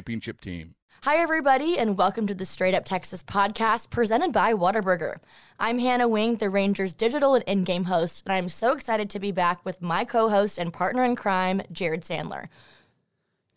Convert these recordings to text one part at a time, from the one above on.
championship team. Hi, everybody, and welcome to the Straight Up Texas podcast presented by Whataburger. I'm Hannah Wing, the Rangers digital and in game host, and I'm so excited to be back with my co host and partner in crime, Jared Sandler.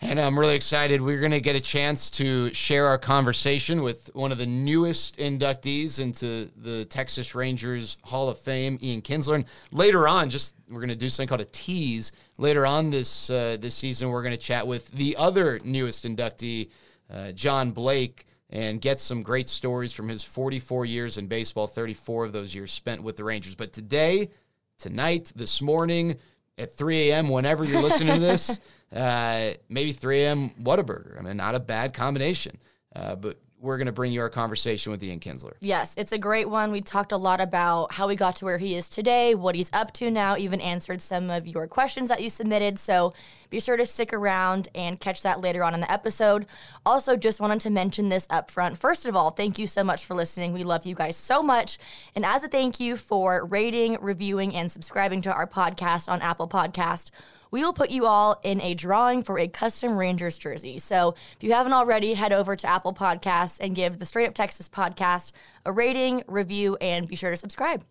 And I'm really excited. We're going to get a chance to share our conversation with one of the newest inductees into the Texas Rangers Hall of Fame, Ian Kinsler. And later on, just we're going to do something called a tease. Later on this uh, this season, we're going to chat with the other newest inductee, uh, John Blake, and get some great stories from his 44 years in baseball, 34 of those years spent with the Rangers. But today, tonight, this morning, at 3 a.m., whenever you're listening to this. Uh, maybe 3 a.m. Whataburger. I mean, not a bad combination. Uh, but we're going to bring you our conversation with Ian Kinsler. Yes, it's a great one. We talked a lot about how we got to where he is today, what he's up to now, even answered some of your questions that you submitted. So be sure to stick around and catch that later on in the episode. Also, just wanted to mention this up front. First of all, thank you so much for listening. We love you guys so much. And as a thank you for rating, reviewing, and subscribing to our podcast on Apple Podcast, we will put you all in a drawing for a custom Rangers jersey. So if you haven't already, head over to Apple Podcasts and give the Straight Up Texas podcast a rating, review, and be sure to subscribe.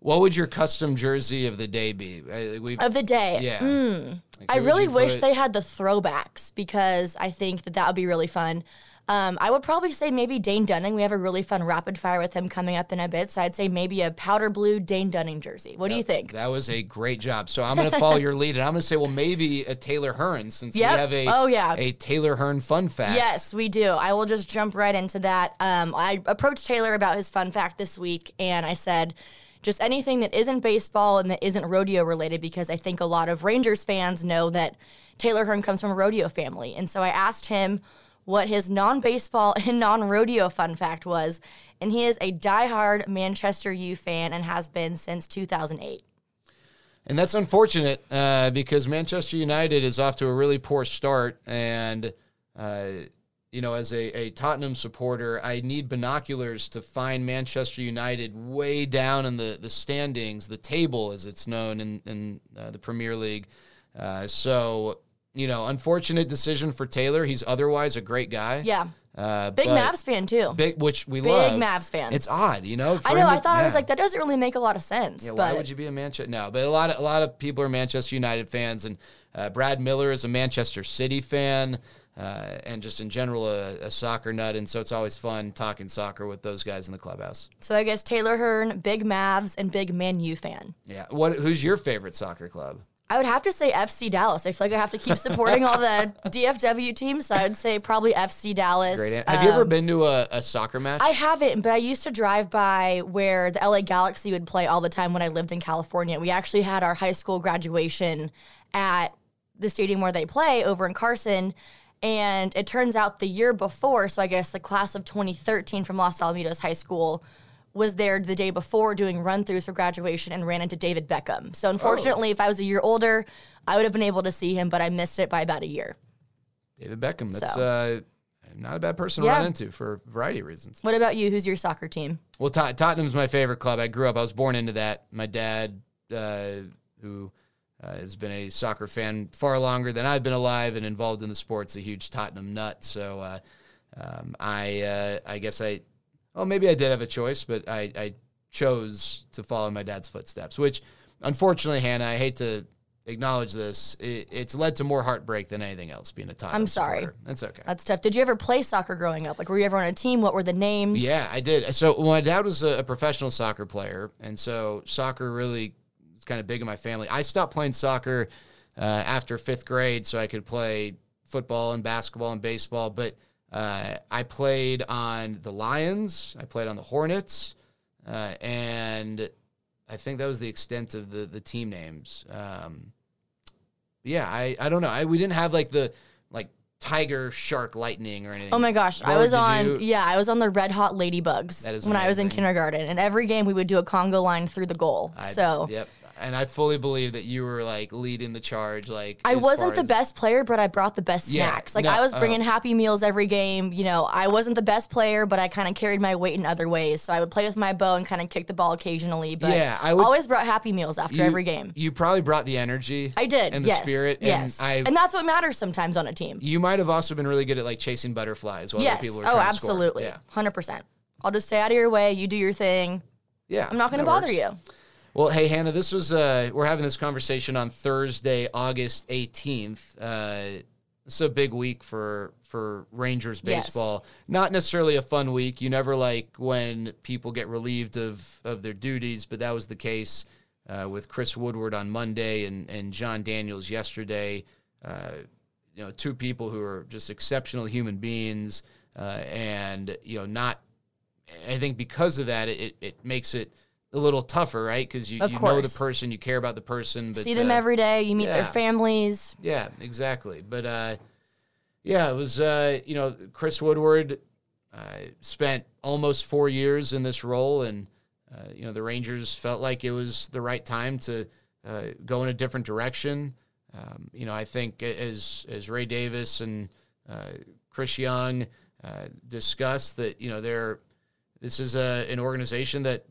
What would your custom jersey of the day be? We've, of the day, yeah. Mm. Like, I really wish they had the throwbacks because I think that that would be really fun. Um, I would probably say maybe Dane Dunning. We have a really fun rapid fire with him coming up in a bit. So I'd say maybe a powder blue Dane Dunning jersey. What that, do you think? That was a great job. So I'm going to follow your lead and I'm going to say, well, maybe a Taylor Hearn since yep. we have a, oh, yeah. a Taylor Hearn fun fact. Yes, we do. I will just jump right into that. Um, I approached Taylor about his fun fact this week and I said, just anything that isn't baseball and that isn't rodeo related because I think a lot of Rangers fans know that Taylor Hearn comes from a rodeo family. And so I asked him what his non baseball and non rodeo fun fact was, and he is a die-hard Manchester U fan and has been since 2008. And that's unfortunate uh, because Manchester United is off to a really poor start. And, uh, you know, as a, a, Tottenham supporter, I need binoculars to find Manchester United way down in the, the standings, the table as it's known in, in uh, the Premier League. Uh, so you know, unfortunate decision for Taylor. He's otherwise a great guy. Yeah. Uh, big Mavs fan too. Big, which we big love. Big Mavs fan. It's odd, you know. I know. I thought yeah. I was like, that doesn't really make a lot of sense. Yeah, but why would you be a Manchester? No, but a lot of a lot of people are Manchester United fans, and uh, Brad Miller is a Manchester City fan, uh, and just in general a, a, soccer nut. And so it's always fun talking soccer with those guys in the clubhouse. So I guess Taylor Hearn, big Mavs, and big Man U fan. Yeah. What? Who's your favorite soccer club? I would have to say FC Dallas. I feel like I have to keep supporting all the DFW teams, so I would say probably FC Dallas. Great. Have um, you ever um, been to a, a, soccer match? I haven't, but I used to drive by where the LA Galaxy would play all the time when I lived in California. We actually had our high school graduation at the stadium where they play over in Carson. And it turns out the year before, so I guess the class of 2013 from Los Alamitos High School was there the day before doing run throughs for graduation and ran into David Beckham. So unfortunately, oh. if I was a year older, I would have been able to see him, but I missed it by about a year. David Beckham. That's so. uh, not a bad person to yeah. run into for a variety of reasons. What about you? Who's your soccer team? Well, Tot- Tottenham's my favorite club. I grew up. I was born into that. My dad, uh, who uh, has been a soccer fan far longer than I've been alive and involved in the sports, a huge Tottenham nut. So uh, um, I, uh, I guess I well, maybe I did have a choice, but I, I chose to follow my dad's footsteps, which unfortunately, Hannah, I hate to acknowledge this. It, it's led to more heartbreak than anything else. Being a Tottenham I'm sorry. supporter. That's okay. That's tough. Did you ever play soccer growing up? Like, were you ever on a team? What were the names? Yeah, I did. So my dad was a, a professional soccer player, and so soccer really was kind of big in my family. I stopped playing soccer uh, after fifth grade, so I could play football and basketball and baseball. But uh, I played on the Lions. I played on the Hornets, uh, and I think that was the extent of the the team names. Um, yeah, I I don't know. I we didn't have like the like tiger, shark, lightning or anything. Oh my gosh, I was on. you- Yeah, I was on the Red Hot Ladybugs when I was in kindergarten, and every game we would do a Congo line through the goal. I- so yep. And I fully believe that you were like leading the charge. Like I wasn't the as- best player, but I brought the best Yeah, snacks. Like no, I was uh, bringing Happy Meals every game. You know, I wasn't the best player, but I kind of carried my weight in other ways. So I would play with my bow and kind of kick the ball occasionally. But Yeah, I would- always brought Happy Meals after you- every game. You probably brought the energy. I did. and the yes, spirit. Yes. And I. and that's what matters sometimes on a team. you might have also been really good at like chasing butterflies while other yes. people were Oh, trying to score. absolutely. Yeah. Hundred percent. I'll just stay out of your way. You do your thing. Yeah. I'm not going to bother works. you. Well, hey Hannah, this was uh we're having this conversation on Thursday, August 18th. Uh it's a big week for for Rangers Yes. baseball. Not necessarily a fun week. You never like when people get relieved of of their duties, but that was the case uh, with Chris Woodward on Monday and and Jon Daniels yesterday. Uh, you know, two people who are just exceptional human beings, uh, and you know, not. I think because of that, it it makes it a little tougher, right? Because you, you know the person, you care about the person, but See them uh, every day. You meet their families. yeah, exactly. But uh, yeah, it was uh, you know Chris Woodward uh, spent almost four years in this role, and uh, you know the Rangers felt like it was the right time to uh, go in a different direction. Um, you know, I think as as Ray Davis and uh, Chris Young uh, discussed that you know they're this is a, an organization that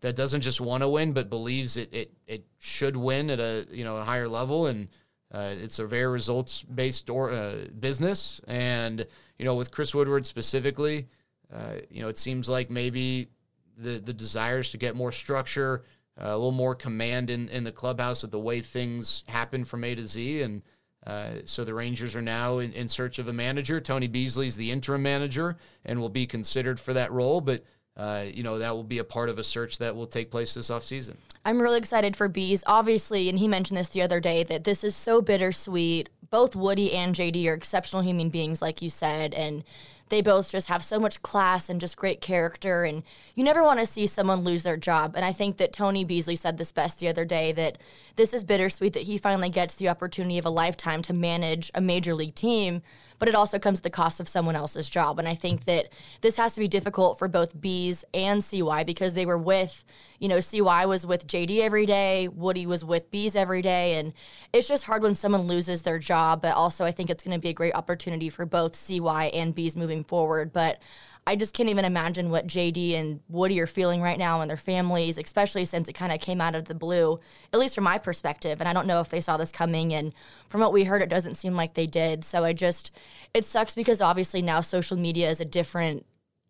that doesn't just want to win, but believes it, it it should win at a you know a higher level, and uh, it's a very results based or uh, business. And you know, with Chris Woodward specifically, uh, you know, it seems like maybe the the desires to get more structure, uh, a little more command in in the clubhouse of the way things happen from A to Z, and. Uh, so the Rangers are now in, in search of a manager. Tony Beasley's the interim manager and will be considered for that role. But uh, you know that will be a part of a search that will take place this offseason. I'm really excited for Bees, obviously, and he mentioned this the other day that this is so bittersweet. Both Woody and JD are exceptional human beings, like you said, and they both just have so much class and just great character. And you never want to see someone lose their job. And I think that Tony Beasley said this best the other day that this is bittersweet that he finally gets the opportunity of a lifetime to manage a major league team but it also comes at the cost of someone else's job. And I think that this has to be difficult for both Bees and CY because they were with, you know, CY was with JD every day, Woody was with Bees every day. And it's just hard when someone loses their job. But also, I think it's going to be a great opportunity for both CY and Bees moving forward. But I just can't even imagine what JD and Woody are feeling right now and their families, especially since it kind of came out of the blue, at least from my perspective. And I don't know if they saw this coming. And from what we heard, it doesn't seem like they did. So I just, it sucks because obviously now social media is a different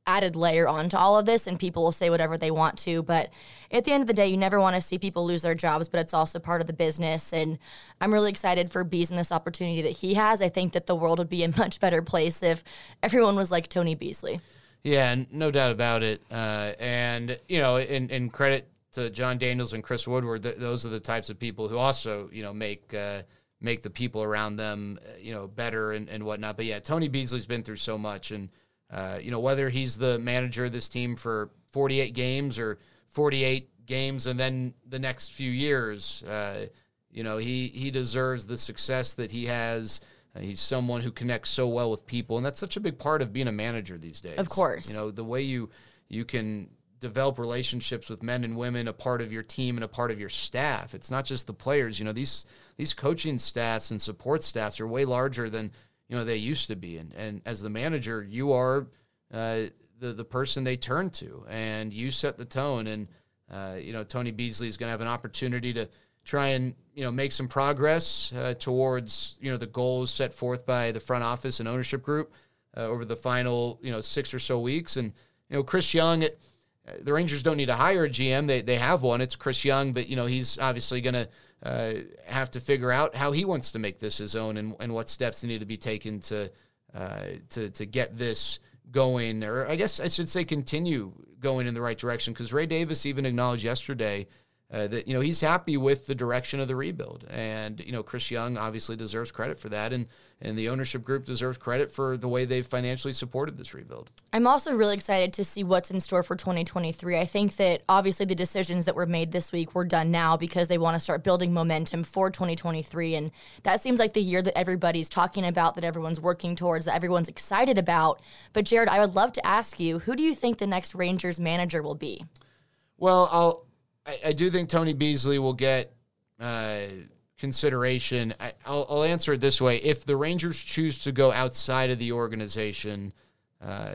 added layer onto all of this and people will say whatever they want to but at the end of the day you never want to see people lose their jobs but it's also part of the business and i'm really excited for bees and this opportunity that he has i think that the world would be a much better place if everyone was like tony beasley Yeah, no doubt about it. Uh, and you know, in, in credit to Jon Daniels and Chris Woodward, th- those are the types of people who also you know make uh, make the people around them uh, you know better and, and whatnot. But yeah, Tony Beasley's been through so much, and uh, you know whether he's the manager of this team for 48 games or 48 games, and then the next few years, uh, you know he he deserves the success that he has. Uh, he's someone who connects so well with people, and that's such a big part of being a manager these days. Of course. you know the way you you can develop relationships with men and women, a part of your team and a part of your staff. It's not just the players. You know these these coaching staffs and support staffs are way larger than you know they used to be. And and as the manager, you are uh, the the person they turn to, and you set the tone. And uh, you know Tony Beasley is going to have an opportunity to try and you know make some progress uh, towards you know the goals set forth by the front office and ownership group uh, over the final you know six or so weeks. And you know Chris Young, uh, the Rangers don't need to hire a GM; they they have one. It's Chris Young, but you know he's obviously going to uh, have to figure out how he wants to make this his own and, and what steps need to be taken to uh, to to get this going, or I guess I should say continue going in the right direction. Because Ray Davis even acknowledged yesterday uh, that you know he's happy with the direction of the rebuild, and you know Chris Young obviously deserves credit for that, and and the ownership group deserves credit for the way they've financially supported this rebuild. I'm also really excited to see what's in store for 2023. I think that obviously the decisions that were made this week were done now because they want to start building momentum for 2023, and that seems like the year that everybody's talking about, that everyone's working towards, that everyone's excited about. But Jared, I would love to ask you, who do you think the next Rangers manager will be? Well, I'll I, I do think Tony Beasley will get uh, consideration. I, will I'll answer it this way: If the Rangers choose to go outside of the organization, uh,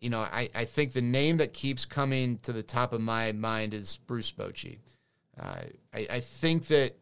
you know, I, I think the name that keeps coming to the top of my mind is Bruce Bochy. Uh, I, I think that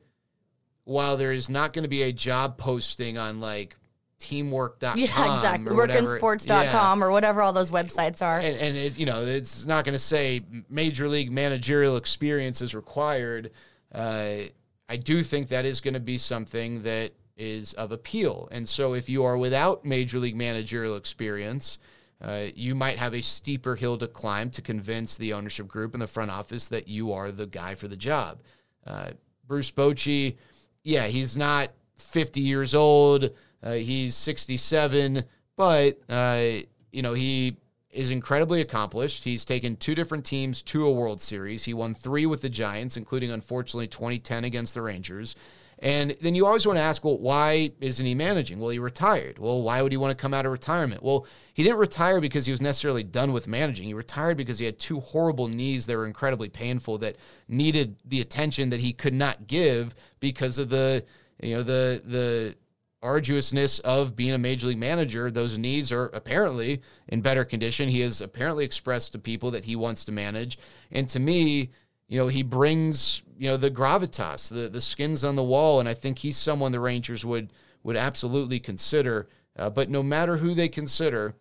while there is not going to be a job posting on like teamwork.com. Yeah, exactly. Workinsports.com yeah. or whatever all those websites are. And, and it, you know, it's not going to say major league managerial experience is required. Uh, I do think that is going to be something that is of appeal. And so if you are without major league managerial experience, uh, you might have a steeper hill to climb to convince the ownership group and the front office that you are the guy for the job. Uh, Bruce Bochy, yeah, he's not 50 years old. Uh, he's 67, but uh, you know he is incredibly accomplished. He's taken two different teams to a World Series. He won three with the Giants, including unfortunately 2010 against the Rangers. And then you always want to ask, well, why isn't he managing? Well, he retired. Well, why would he want to come out of retirement? Well, he didn't retire because he was necessarily done with managing. He retired because he had two horrible knees that were incredibly painful that needed the attention that he could not give because of the you know the the arduousness of being a major league manager, those knees are apparently in better condition. He has apparently expressed to people that he wants to manage. And to me, you know, he brings, you know, the gravitas, the the skins on the wall, and I think he's someone the Rangers would would absolutely consider. Uh, but no matter who they consider,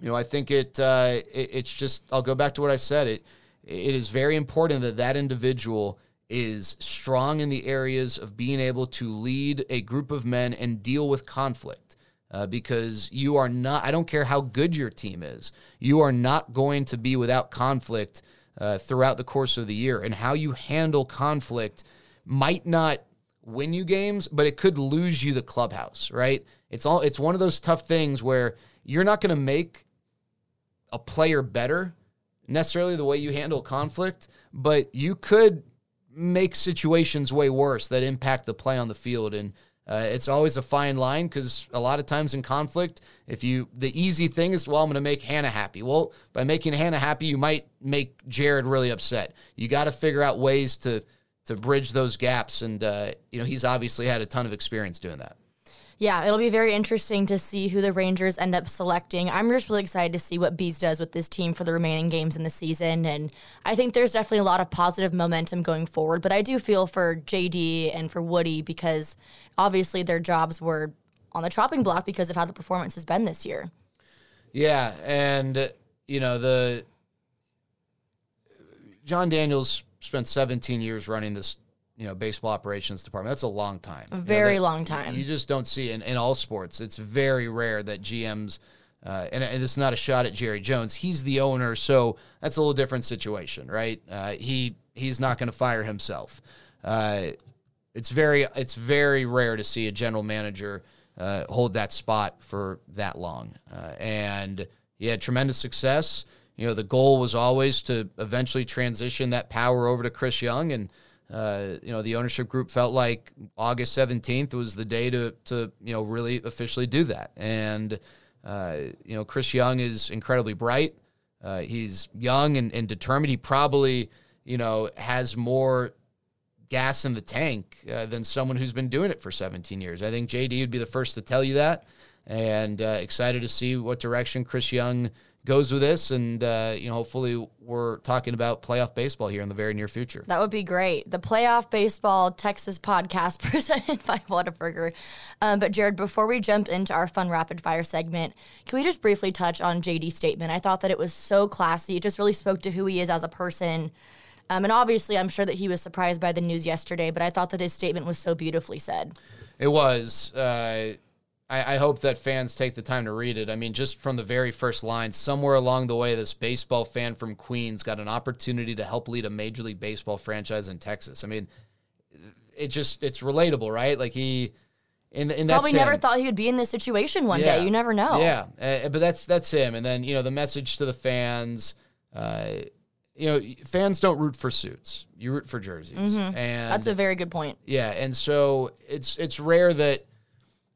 you know, I think it, uh, it it's just I'll go back to what I said. It it is very important that that individual is strong in the areas of being able to lead a group of men and deal with conflict. Uh, because you are not, I don't care how good your team is, you are not going to be without conflict uh, throughout the course of the year. And how you handle conflict might not win you games, but it could lose you the clubhouse, right? It's all, it's one of those tough things where you're not going to make a player better necessarily the way you handle conflict, but you could make situations way worse that impact the play on the field. And uh, it's always a fine line because a lot of times in conflict, if you the easy thing is, well, I'm going to make Hannah happy. Well, by making Hannah happy, you might make Jared really upset. You got to figure out ways to to bridge those gaps, and uh, you know he's obviously had a ton of experience doing that yeah, it'll be very interesting to see who the Rangers end up selecting. I'm just really excited to see what Bees does with this team for the remaining games in the season. And I think there's definitely a lot of positive momentum going forward. But I do feel for JD and for Woody because obviously their jobs were on the chopping block because of how the performance has been this year. Yeah. And, you know, the Jon Daniels spent 17 years running this you know baseball operations department. That's a long time. A very you know, that, long time. you just don't see in, in all sports it's very rare that gms uh, and, and it's not a shot at jerry jones. He's the owner so that's a little different situation right? Uh, he he's not going to fire himself. Uh, it's very it's very rare to see a general manager uh, hold that spot for that long. Uh, and he had tremendous success. You know the goal was always to eventually transition that power over to chris young and uh, you know, the ownership group felt like August 17th was the day to, to you know, really officially do that. And, uh, you know, Chris Young is incredibly bright. Uh, he's young and, and, determined. He probably, you know, has more gas in the tank uh, than someone who's been doing it for 17 years. I think JD would be the first to tell you that. And uh, excited to see what direction Chris Young goes with this, and uh, you know, hopefully, we're talking about playoff baseball here in the very near future. That would be great. The playoff baseball Texas podcast presented by Whataburger. Um, but Jared, before we jump into our fun rapid fire segment, can we just briefly touch on JD's statement? I thought that it was so classy. It just really spoke to who he is as a person. Um, and obviously, I'm sure that he was surprised by the news yesterday, but I thought that his statement was so beautifully said. It was. Uh, I, I, hope that fans take the time to read it. I mean, just from the very first line, somewhere along the way, this baseball fan from Queens got an opportunity to help lead a Major League Baseball franchise in Texas. I mean, it just it's relatable, right? Like he. In, in Probably never thought he would be in this situation one yeah. day. You never know. Yeah, uh, but that's that's him. And then you know the message to the fans. Uh, you know, fans don't root for suits; you root for jerseys, mm-hmm. and that's a very good point. Yeah, and so it's it's rare that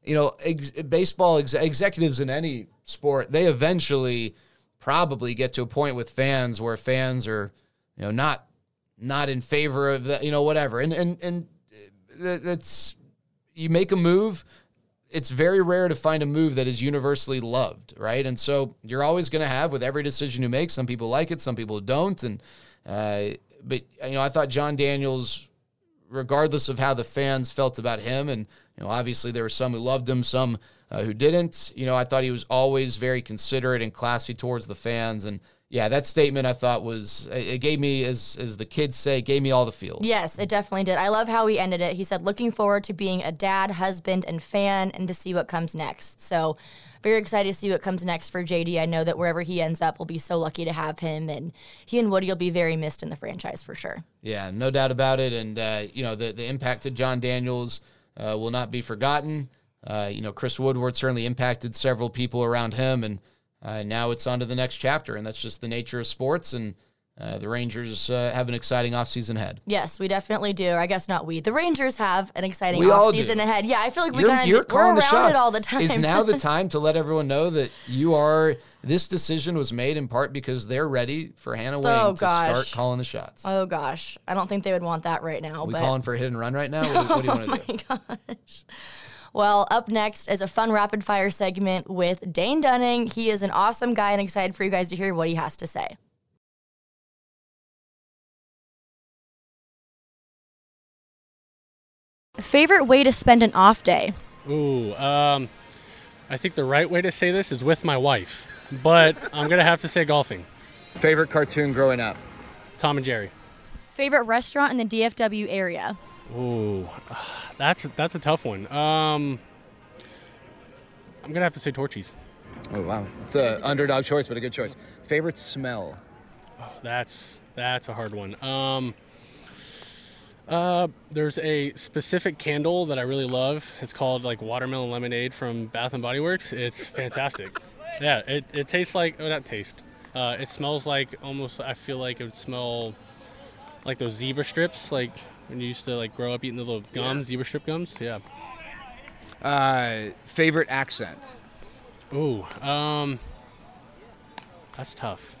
you know ex- baseball ex- executives in any sport they eventually probably get to a point with fans where fans are you know not not in favor of that you know whatever and and and that's you make a move it's very rare to find a move that is universally loved, right? And so you're always going to have with every decision you make. Some people like it, some people don't. And uh, but you know, I thought Jon Daniels, regardless of how the fans felt about him, and you know, obviously there were some who loved him, some uh, who didn't. You know, I thought he was always very considerate and classy towards the fans, and yeah, that statement I thought was it gave me as as the kids say, gave me all the feels. Yes, it definitely did. I love how he ended it. He said, "Looking forward to being a dad, husband, and fan, and to see what comes next." So, very excited to see what comes next for JD. I know that wherever he ends up, we'll be so lucky to have him, and he and Woody will be very missed in the franchise for sure. Yeah, no doubt about it. And uh, you know, the the impact of Jon Daniels uh, will not be forgotten. Uh, you know, Chris Woodward certainly impacted several people around him, and uh, now it's on to the next chapter, and that's just the nature of sports. And uh, the Rangers uh, have an exciting offseason ahead. Yes, we definitely do. I guess not we. The Rangers have an exciting we offseason ahead. Yeah, I feel like we kind of we're around it all the time. Is now the time to let everyone know that you are. This decision was made in part because they're ready for Hannah Wayne oh, to start calling the shots. Oh gosh, I don't think they would want that right now. Are we but... calling for a hit and run right now? What, what do you want to do? Oh my gosh. Well, up next is a fun rapid fire segment with Dane Dunning. He is an awesome guy and excited for you guys to hear what he has to say. Favorite way to spend an off day? Ooh, um, I think the right way to say this is with my wife, but I'm gonna have to say golfing. Favorite cartoon growing up? Tom and Jerry. Favorite restaurant in the DFW area? Ooh, that's that's a tough one. Um, I'm gonna have to say Torchy's. Oh wow, it's a underdog choice, but a good choice. Favorite smell? Oh, that's that's a hard one. Um, uh, there's a specific candle that I really love. It's called like watermelon lemonade from Bath and Body Works. It's fantastic. yeah, it, it tastes like oh not taste. Uh, it smells like almost. I feel like it would smell like those zebra strips, like when you used to like grow up eating the little gums, yeah. zebra strip gums? Yeah. Uh, favorite accent? Ooh, um, that's tough.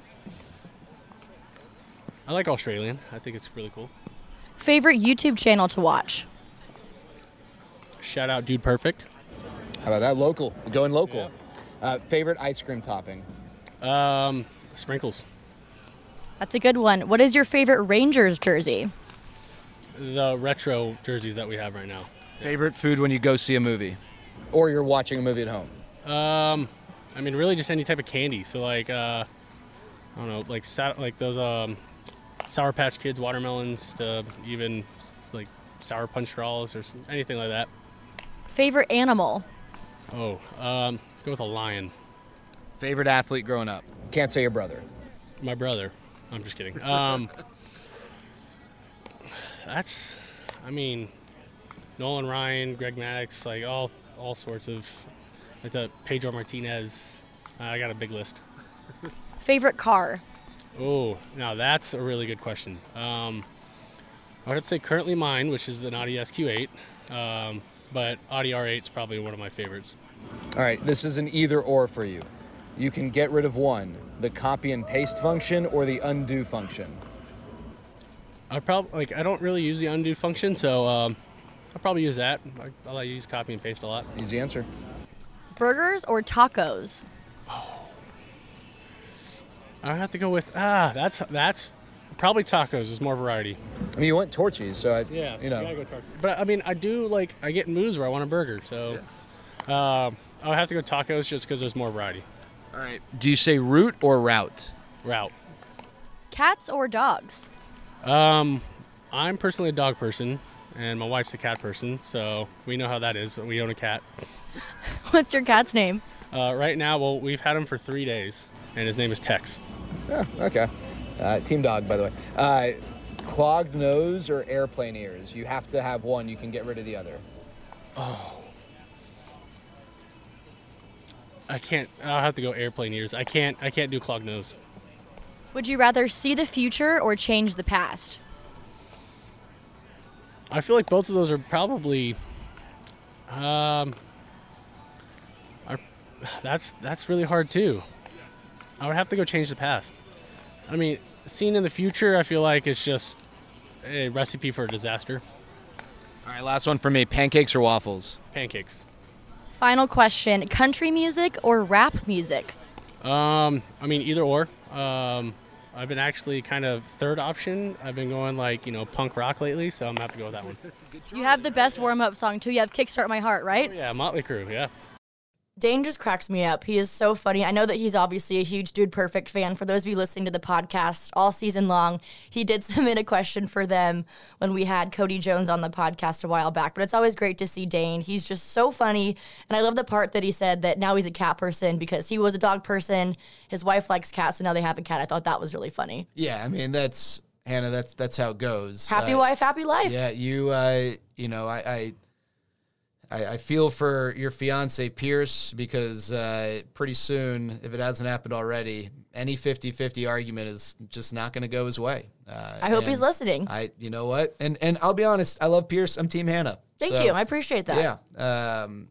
I like Australian. I think it's really cool. Favorite YouTube channel to watch? Shout out, Dude Perfect. How about that? Local. Going local. Yeah. Uh, favorite ice cream topping? Um, sprinkles. That's a good one. What is your favorite Rangers jersey? the retro jerseys that we have right now. Favorite food when you go see a movie, or you're watching a movie at home? Um, I mean, really, just any type of candy. So like, uh, I don't know, like sat- like those um, Sour Patch Kids watermelons to even like sour punch straws or anything like that. Favorite animal? Oh, um, go with a lion. Favorite athlete growing up? Can't say your brother. My brother. I'm just kidding. Um, that's, I mean, Nolan Ryan, Greg Maddux, like all all sorts of. It's a Pedro Martinez. I got a big list. Favorite car? Oh, now that's a really good question. Um, I would have to say currently mine, which is an Audi SQ8, um, but Audi R8 is probably one of my favorites. All right, this is an either or for you. You can get rid of one, the copy and paste function or the undo function. I probably like I don't really use the undo function, so um, I'll probably use that. I, I use copy and paste a lot. Easy answer. Burgers or tacos? I have to go with ah. That's that's probably tacos. Is more variety. I mean, you want Torchy's, so I, yeah, you know. You go but I mean, I do like I get moods where I want a burger, so yeah. uh, I would have to go tacos just because there's more variety. All right. Do you say root or route? Route. Cats or dogs? Um, I'm personally a dog person, and my wife's a cat person, so we know how that is. But we own a cat. What's your cat's name? Uh, right now, well, we've had him for three days, and his name is Tex. Yeah, okay. Uh, team dog, by the way. Uh, clogged nose or airplane ears? You have to have one. You can get rid of the other. Oh. I can't. I'll have to go airplane ears. I can't. I can't do clogged nose. Would you rather see the future or change the past? I feel like both of those are probably. Um. Are, that's that's really hard too. I would have to go change the past. I mean, seeing in the future, I feel like it's just a recipe for a disaster. All right, last one for me. Pancakes or waffles? Pancakes. Final question country music or rap music? Um, I mean, either or. Um, I've been actually kind of third option. I've been going like you know punk rock lately, so I'm gonna have to go with that one. You have the best warm up song too. You have Kickstart My Heart, right? Yeah, Motley Crue. Yeah. Dane just cracks me up. He is so funny. I know that he's obviously a huge Dude Perfect fan. For those of you listening to the podcast all season long, he did submit a question for them when we had Cody Jones on the podcast a while back. But it's always great to see Dane. He's just so funny. And I love the part that he said that now he's a cat person because he was a dog person. His wife likes cats, so now they have a cat. I thought that was really funny. Yeah, I mean that's Hannah. That's that's how it goes. Happy Uh, wife, happy life. Yeah, you. Uh, you know, I, I, I, I feel for your fiance Pierce because uh, pretty soon, if it hasn't happened already, any 50-50 argument is just not going to go his way. Uh, I hope he's listening. I, you know what, and and I'll be honest, I love Pierce. I'm Team Hannah. Thank So, you. I appreciate that. Yeah. Um,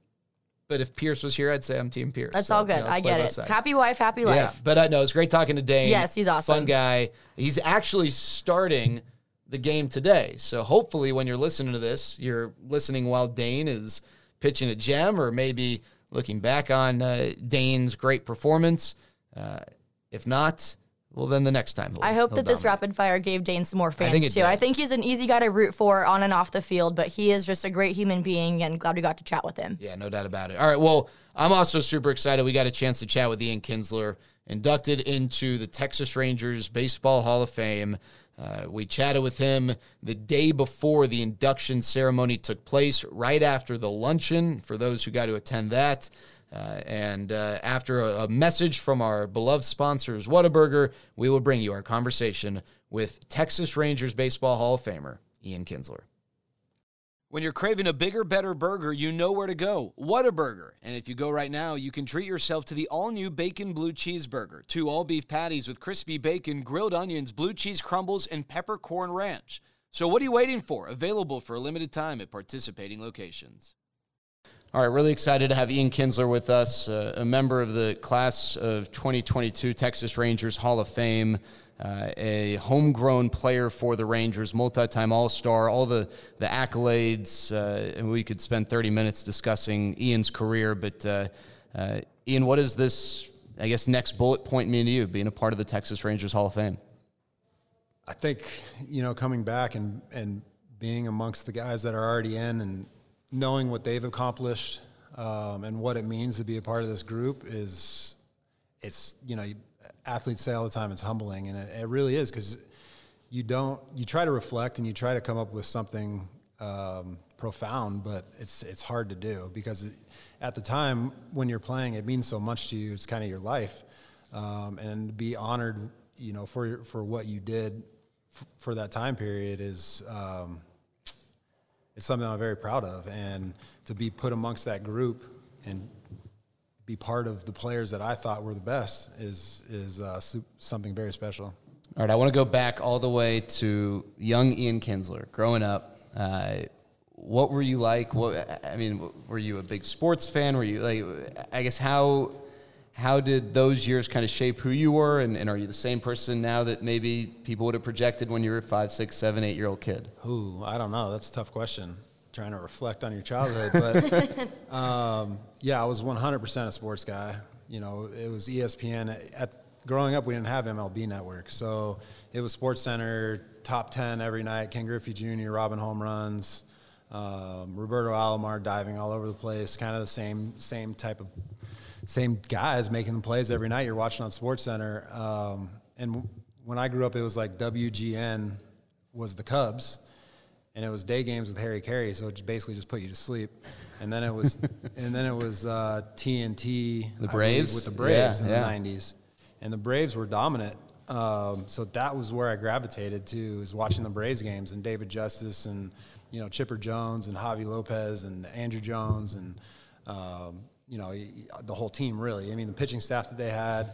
but if Pierce was here, I'd say I'm Team Pierce. That's So, all you good. know, I get it. sides. Happy wife, happy life. Yeah, but I know it's great talking to Dane. Yes, he's awesome. Fun guy. He's actually starting the game today. So hopefully, when you're listening to this, you're listening while Dane is pitching a gem, or maybe looking back on uh, Dane's great performance. Uh, if not, well, then the next time. I hope that this rapid fire gave Dane some more fans it too. did. I think he's an easy guy to root for on and off the field, but he is just a great human being and glad we got to chat with him. Yeah, no doubt about it. All right. Well, I'm also super excited. We got a chance to chat with Ian Kinsler, inducted into the Texas Rangers Baseball Hall of Fame. Uh, we chatted with him the day before the induction ceremony took place, right after the luncheon, for those who got to attend that. Uh, and uh, after a, a message from our beloved sponsors, Whataburger, we will bring you our conversation with Texas Rangers Baseball Hall of Famer, Ian Kinsler. When you're craving a bigger, better burger, you know where to go. Whataburger. And if you go right now, you can treat yourself to the all new Bacon Blue Cheeseburger. Two all beef patties with crispy bacon, grilled onions, blue cheese crumbles, and peppercorn ranch. So what are you waiting for? Available for a limited time at participating locations. All right, really excited to have Ian Kinsler with us, uh, a member of the class of 2022 Texas Rangers Hall of Fame, uh, a homegrown player for the Rangers, multi-time All-Star, all the the accolades, uh, and we could spend 30 minutes discussing Ian's career. But uh, uh, Ian, what does this, I guess, next bullet point mean to you, being a part of the Texas Rangers Hall of Fame? I think you know coming back and and being amongst the guys that are already in and knowing what they've accomplished um, and what it means to be a part of this group is it's you know athletes say all the time it's humbling and it, it really is because you don't you try to reflect and you try to come up with something um, profound but it's it's hard to do because it, at the time when you're playing it means so much to you it's kind of your life um, and to be honored you know for for what you did f- for that time period is um, it's something I'm very proud of and to be put amongst that group and be part of the players that I thought were the best is is uh, something very special. All right, I want to go back all the way to young Ian Kinsler, growing up. Uh, what were you like? What I mean, were you a big sports fan? Were you like? I guess how how did those years kind of shape who you were? And, and are you the same person now that maybe people would have projected when you were a five, six, seven, eight year old kid? Ooh, I don't know. That's a tough question. Trying to reflect on your childhood, but um, yeah, I was 100% a sports guy. You know, it was ESPN. At growing up, we didn't have MLB Network, so it was Sports Center, top 10 every night. Ken Griffey Jr., Robin home runs, um, Roberto Alomar diving all over the place. Kind of the same same type of same guys making the plays every night. You're watching on Sports Center, um, and when I grew up, it was like WGN was the Cubs, and it was day games with Harry Caray, so it just basically just put you to sleep. And then it was, and then it was uh, TNT, The I believe, Braves? with the Braves Yeah, in yeah. the '90s, and the Braves were dominant. Um, so that was where I gravitated to, is watching the Braves games and David Justice and you know Chipper Jones and Javy Lopez and Andruw Jones and um, you know the whole team really. I mean the pitching staff that they had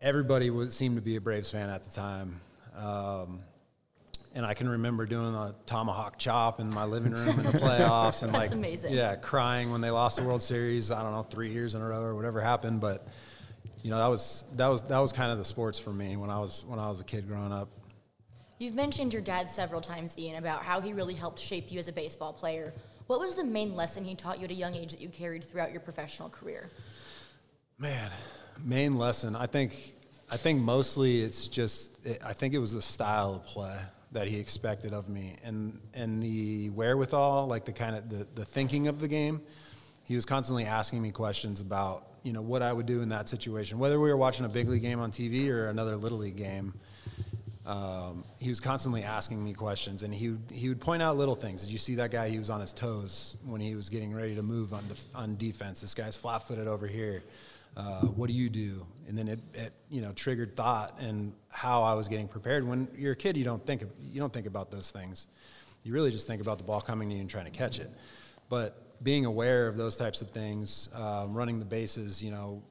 everybody would seemed to be a Braves fan at the time. Um, and I can remember doing a tomahawk chop in my living room in the playoffs, and That's like, amazing. yeah, crying when they lost the World Series. I don't know, three years in a row or whatever happened, but you know that was that was that was kind of the sports for me when I was when I was a kid growing up. You've mentioned your dad several times, Ian, about how he really helped shape you as a baseball player. What was the main lesson he taught you at a young age that you carried throughout your professional career? Man, main lesson. I think I think mostly it's just it, I think it was the style of play that he expected of me and and the wherewithal, like the kind of the, the thinking of the game. He was constantly asking me questions about, you know, what I would do in that situation, whether we were watching a big league game on TV or another little league game. Um, he was constantly asking me questions, and he would, he would point out little things. Did you see that guy? He was on his toes when he was getting ready to move on def- on defense. This guy's flat footed over here. Uh, what do you do? And then it, it you know triggered thought and how I was getting prepared. When you're a kid, you don't think you don't think about those things. You really just think about the ball coming to you and trying to catch it. But being aware of those types of things, um, running the bases, you know,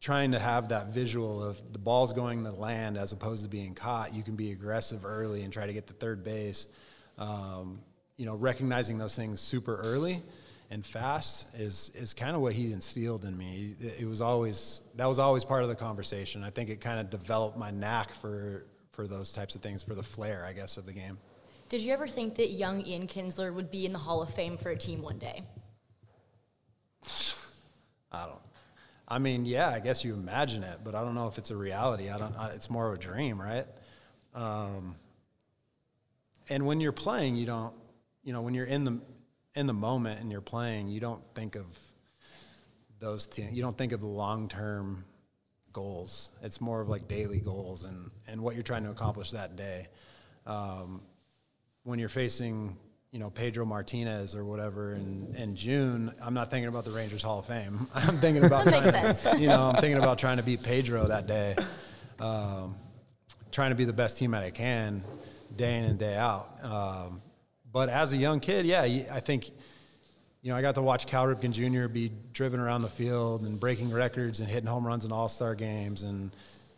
trying to have that visual of the ball's going to land as opposed to being caught. You can be aggressive early and try to get to third base. Um, you know, recognizing those things super early and fast is is kind of what he instilled in me. It, it was always that was always part of the conversation. I think it kind of developed my knack for for those types of things, for the flair, I guess, of the game. Did you ever think that young Ian Kinsler would be in the Hall of Fame for a team one day? I don't. I mean, yeah, I guess you imagine it, but I don't know if it's a reality. I don't. I, it's more of a dream, right? Um, and when you're playing, you don't. You know, when you're in the in the moment and you're playing, you don't think of those. T- you don't think of the long term goals. It's more of like daily goals and and what you're trying to accomplish that day. Um, when you're facing, you know, Pedro Martinez or whatever in, in June, I'm not thinking about the Rangers Hall of Fame. I'm thinking about, trying to- you know, I'm thinking about trying to beat Pedro that day, um, trying to be the best team that I can, day in and day out. Um, but as a young kid, yeah, I think, you know, I got to watch Cal Ripken Jr. be driven around the field and breaking records and hitting home runs in All Star games, and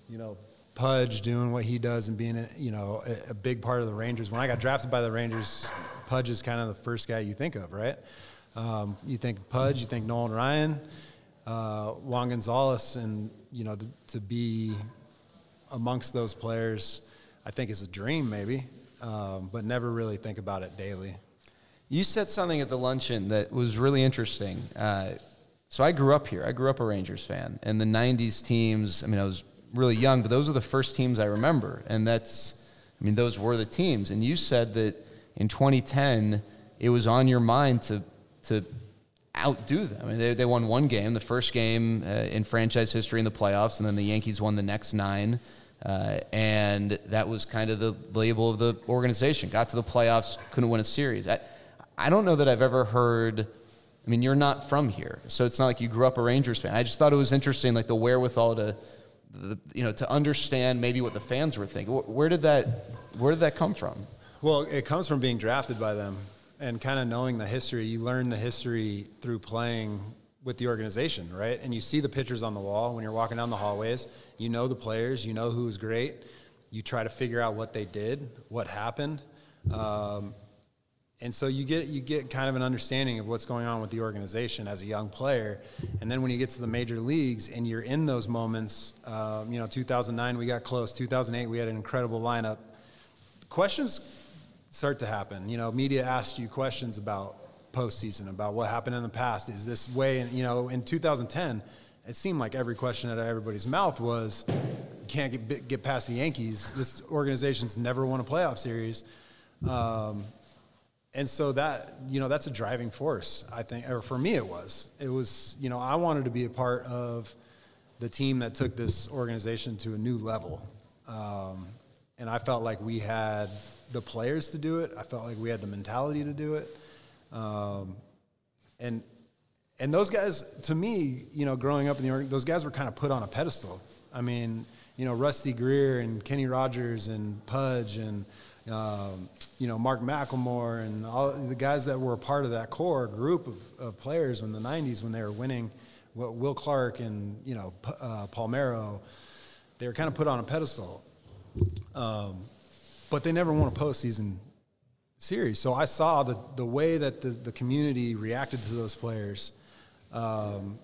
you know, Pudge doing what he does and being, you know, a, a big part of the Rangers. When I got drafted by the Rangers, Pudge is kind of the first guy you think of, right? Um, you think Pudge, you think Nolan Ryan, uh, Juan Gonzalez, and you know, to, to be amongst those players, I think is a dream, maybe, um, but never really think about it daily. You said something at the luncheon that was really interesting. Uh, so I grew up here. I grew up a Rangers fan, and the '90s teams. I mean, I was really young, but those are the first teams I remember, and that's. I mean, those were the teams. And you said that in 2010, it was on your mind to to outdo them. I mean, they, they won one game, the first game uh, in franchise history in the playoffs, and then the Yankees won the next nine. Uh, and that was kind of the label of the organization. Got to the playoffs, couldn't win a series. I, I don't know that I've ever heard. I mean, you're not from here, so it's not like you grew up a Rangers fan. I just thought it was interesting, like the wherewithal to, the, you know, to understand maybe what the fans were thinking. Where did that, where did that come from? Well, it comes from being drafted by them and kind of knowing the history. You learn the history through playing with the organization, right? And you see the pictures on the wall when you're walking down the hallways. You know the players, you know who's great. You try to figure out what they did, what happened. Um, and so you get you get kind of an understanding of what's going on with the organization as a young player, and then when you get to the major leagues and you're in those moments, um, you know, 2009 we got close, 2008 we had an incredible lineup. Questions start to happen. You know, media asked you questions about postseason, about what happened in the past. Is this way? And you know, in 2010, it seemed like every question out of everybody's mouth was, "You can't get get past the Yankees. This organization's never won a playoff series." Um, and so that you know that's a driving force i think or for me it was it was you know i wanted to be a part of the team that took this organization to a new level um, and I felt like we had the players to do it. I felt like we had the mentality to do it. Um, and and those guys, to me, you know, growing up in the those guys were kind of put on a pedestal. I mean, you know, Rusty Greer and Kenny Rogers and Pudge and um, you know Mark McLemore and all the guys that were a part of that core group of, of players in the '90s when they were winning. Will Clark and you know uh, Palmeiro, they were kind of put on a pedestal, um, but they never won a postseason series. So I saw the the way that the, the community reacted to those players um,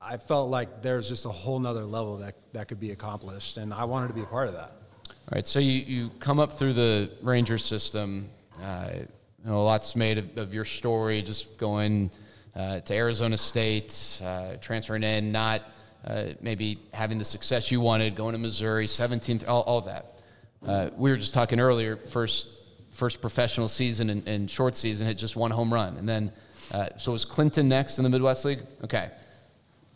I felt like there's just a whole nother level that, that could be accomplished, and I wanted to be a part of that. All right, so you, you come up through the Ranger system. Uh, you know, a lot's made of, of your story, just going uh, to Arizona State, uh, transferring in, not uh, maybe having the success you wanted, going to Missouri, 17th, all, all that. Uh, we were just talking earlier, first first professional season and, and short season, hit just one home run, and then uh, so was Clinton next in the Midwest League? Okay.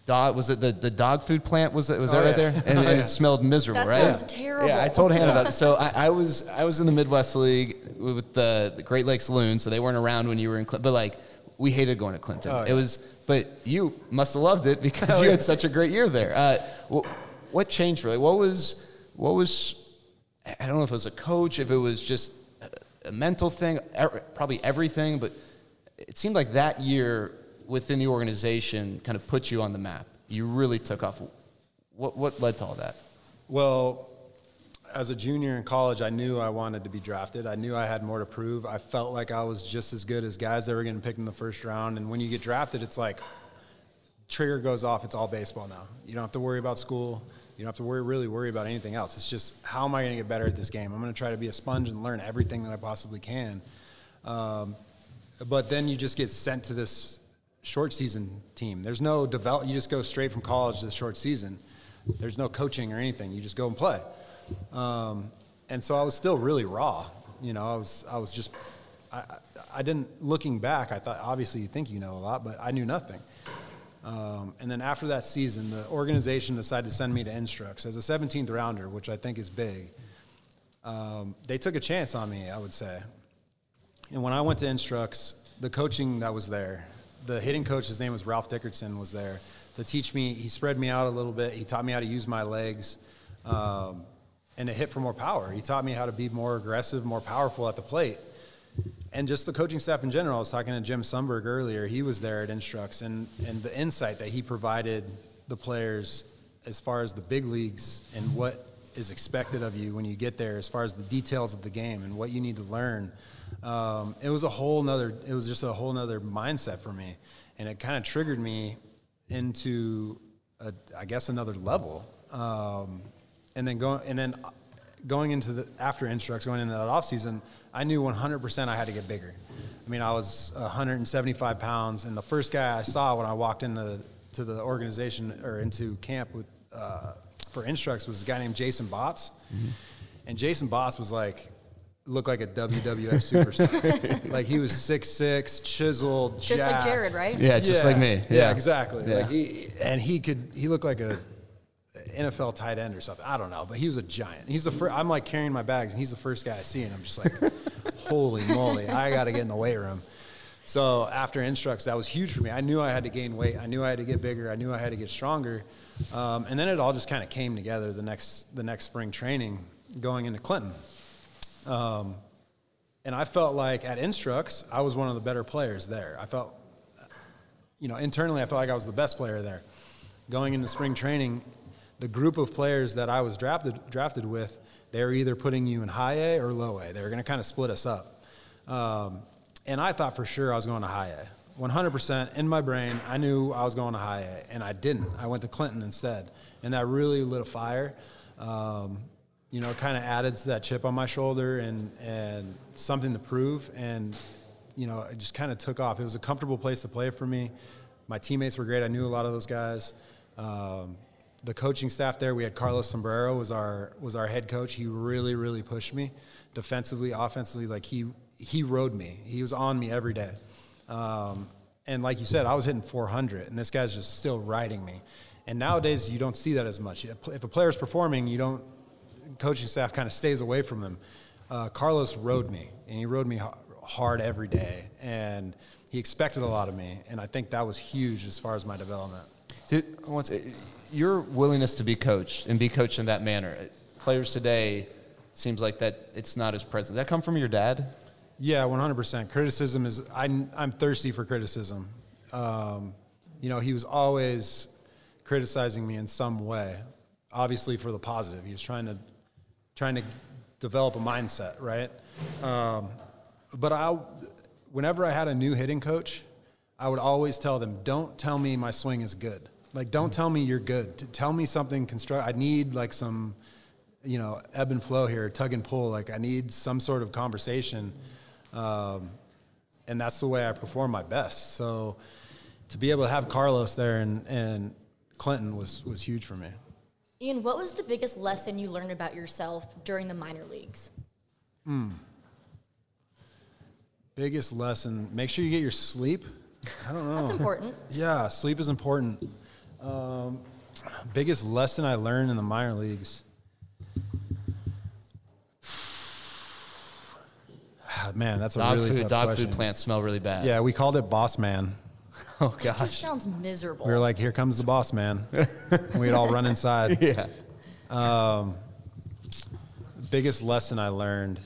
Dog, was it the, the dog food plant? Was it was that oh, right yeah. there? And, and, it smelled miserable, that right? That sounds terrible. Yeah, I told Hannah about it. So I, I, was I was in the Midwest League with the, the Great Lakes Loons, so they weren't around when you were in Clinton. But like, we hated going to Clinton. Oh, yeah. It was, but you must have loved it because oh, you had such a great year there. Uh, what, what changed really? What was what was? I don't know if it was a coach, if it was just a mental thing, er, probably everything, but it seemed like that year within the organization kind of put you on the map. You really took off. What, what led to all that? Well, as a junior in college, I knew I wanted to be drafted. I knew I had more to prove. I felt like I was just as good as guys that were getting picked in the first round. And when you get drafted, it's like trigger goes off. It's all baseball now. You don't have to worry about school. You don't have to worry, really worry about anything else. It's just how am I going to get better at this game? I'm going to try to be a sponge and learn everything that I possibly can. Um, but then you just get sent to this short season team. There's no develop. You just go straight from college to the short season. There's no coaching or anything. You just go and play. Um, and so I was still really raw. You know, I was I was just I, I didn't looking back. I thought obviously you think you know a lot, but I knew nothing. Um, and then after that season, the organization decided to send me to Instructs as a 17th rounder, which I think is big. Um, they took a chance on me, I would say. And when I went to Instructs, the coaching that was there, the hitting coach, his name was Ralph Dickerson, was there to teach me. He spread me out a little bit. He taught me how to use my legs um, and to hit for more power. He taught me how to be more aggressive, more powerful at the plate. And just the coaching staff in general. I was talking to Jim Sundberg earlier. He was there at Instructs, and, and the insight that he provided the players as far as the big leagues and what is expected of you when you get there, as far as the details of the game and what you need to learn um, it was a whole nother it was just a whole nother mindset for me and it kind of triggered me into a, I guess another level um, and then going and then going into the after instructs going into that off season I knew 100% I had to get bigger I mean I was 175 pounds and the first guy I saw when I walked into to the organization or into camp with uh, for instructs was a guy named Jason Botts mm-hmm. and Jason Botts was like looked like a WWF superstar. like he was six six, chiseled, just jacked. like Jared, right? Yeah, just yeah. like me. Yeah, yeah exactly. Yeah. Like he, and he could he looked like a NFL tight end or something. I don't know, but he was a giant. He's the first. I'm like carrying my bags, and he's the first guy I see, and I'm just like, holy moly, I got to get in the weight room. So after instructs, that was huge for me. I knew I had to gain weight. I knew I had to get bigger. I knew I had to get stronger. Um, and then it all just kind of came together the next the next spring training, going into Clinton. Um, and I felt like at Instructs, I was one of the better players there. I felt, you know, internally, I felt like I was the best player there. Going into spring training, the group of players that I was drafted drafted with, they were either putting you in high A or low A. They were going to kind of split us up. Um, and I thought for sure I was going to high A. 100% in my brain, I knew I was going to high A, and I didn't. I went to Clinton instead, and that really lit a fire. Um, you know, kind of added to that chip on my shoulder and and something to prove. And you know, it just kind of took off. It was a comfortable place to play for me. My teammates were great. I knew a lot of those guys. Um, the coaching staff there, we had Carlos Subero was our was our head coach. He really really pushed me defensively, offensively. Like he he rode me. He was on me every day. Um, and like you said, I was hitting 400, and this guy's just still riding me. And nowadays, you don't see that as much. If a player's performing, you don't coaching staff kind of stays away from them. Uh, Carlos rode me, and he rode me hard every day, and he expected a lot of me, and I think that was huge as far as my development. Did, once, your willingness to be coached and be coached in that manner, players today seems like that it's not as present. Did that come from your dad? Yeah, 100%. Criticism is, I'm, I'm thirsty for criticism. Um, you know, he was always criticizing me in some way, obviously for the positive. He was trying to, trying to develop a mindset, right? Um, but I, whenever I had a new hitting coach, I would always tell them, don't tell me my swing is good. Like, don't tell me you're good. Tell me something construct. I need like some, you know, ebb and flow here, tug and pull. Like, I need some sort of conversation. Um, and that's the way I perform my best. So to be able to have Carlos there and, and Clinton was, was huge for me. Ian, what was the biggest lesson you learned about yourself during the minor leagues? Biggest lesson, make sure you get your sleep. I don't know. That's important. Yeah, sleep is important. Um, biggest lesson I learned in the minor leagues. Man, that's a Dog really food, tough dog question. food plants smell really bad. Yeah, we called it Boss Man. Oh It just gosh. sounds miserable. We were like, "Here comes the boss man." We'd all run inside. Yeah. biggest lesson I learned.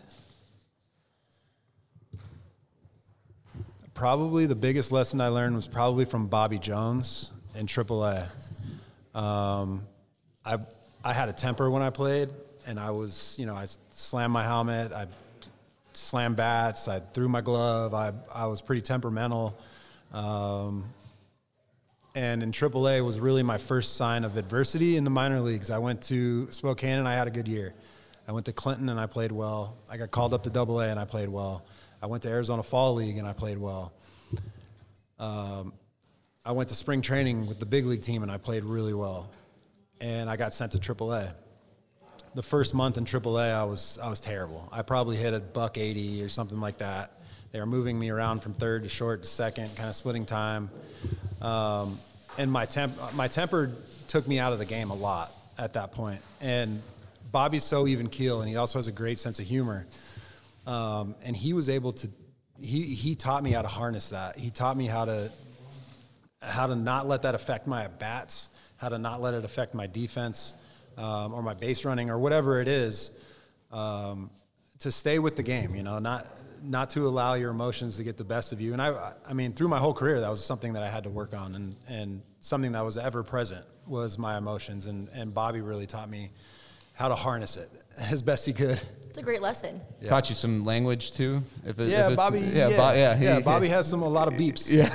Probably the biggest lesson I learned was probably from Bobby Jones in AAA. Um, I I had a temper when I played, and I was you know I slammed my helmet, I slammed bats, I threw my glove, I I was pretty temperamental. Um, and in AAA was really my first sign of adversity in the minor leagues. I went to Spokane and I had a good year. I went to Clinton and I played well. I got called up to Double A and I played well. I went to Arizona Fall League and I played well. Um, I went to spring training with the big league team and I played really well. And I got sent to AAA. The first month in AAA, I was I was terrible. I probably hit a buck eighty or something like that. They were moving me around from third to short to second, kind of splitting time. Um, and my temp, my temper took me out of the game a lot at that point. And Bobby's so even keel, and he also has a great sense of humor. Um, and he was able to, he he taught me how to harness that. He taught me how to how to not let that affect my at bats, how to not let it affect my defense um, or my base running or whatever it is. Um, to stay with the game, you know, not not to allow your emotions to get the best of you. And I, I mean, through my whole career, that was something that I had to work on, and and something that was ever present was my emotions. And and Bobby really taught me how to harness it as best he could. It's a great lesson. Taught you some language too. If it, Yeah, if it- Bobby. Yeah, Yeah, Bo- yeah, he- yeah. Bobby has some a lot of beeps. Yeah.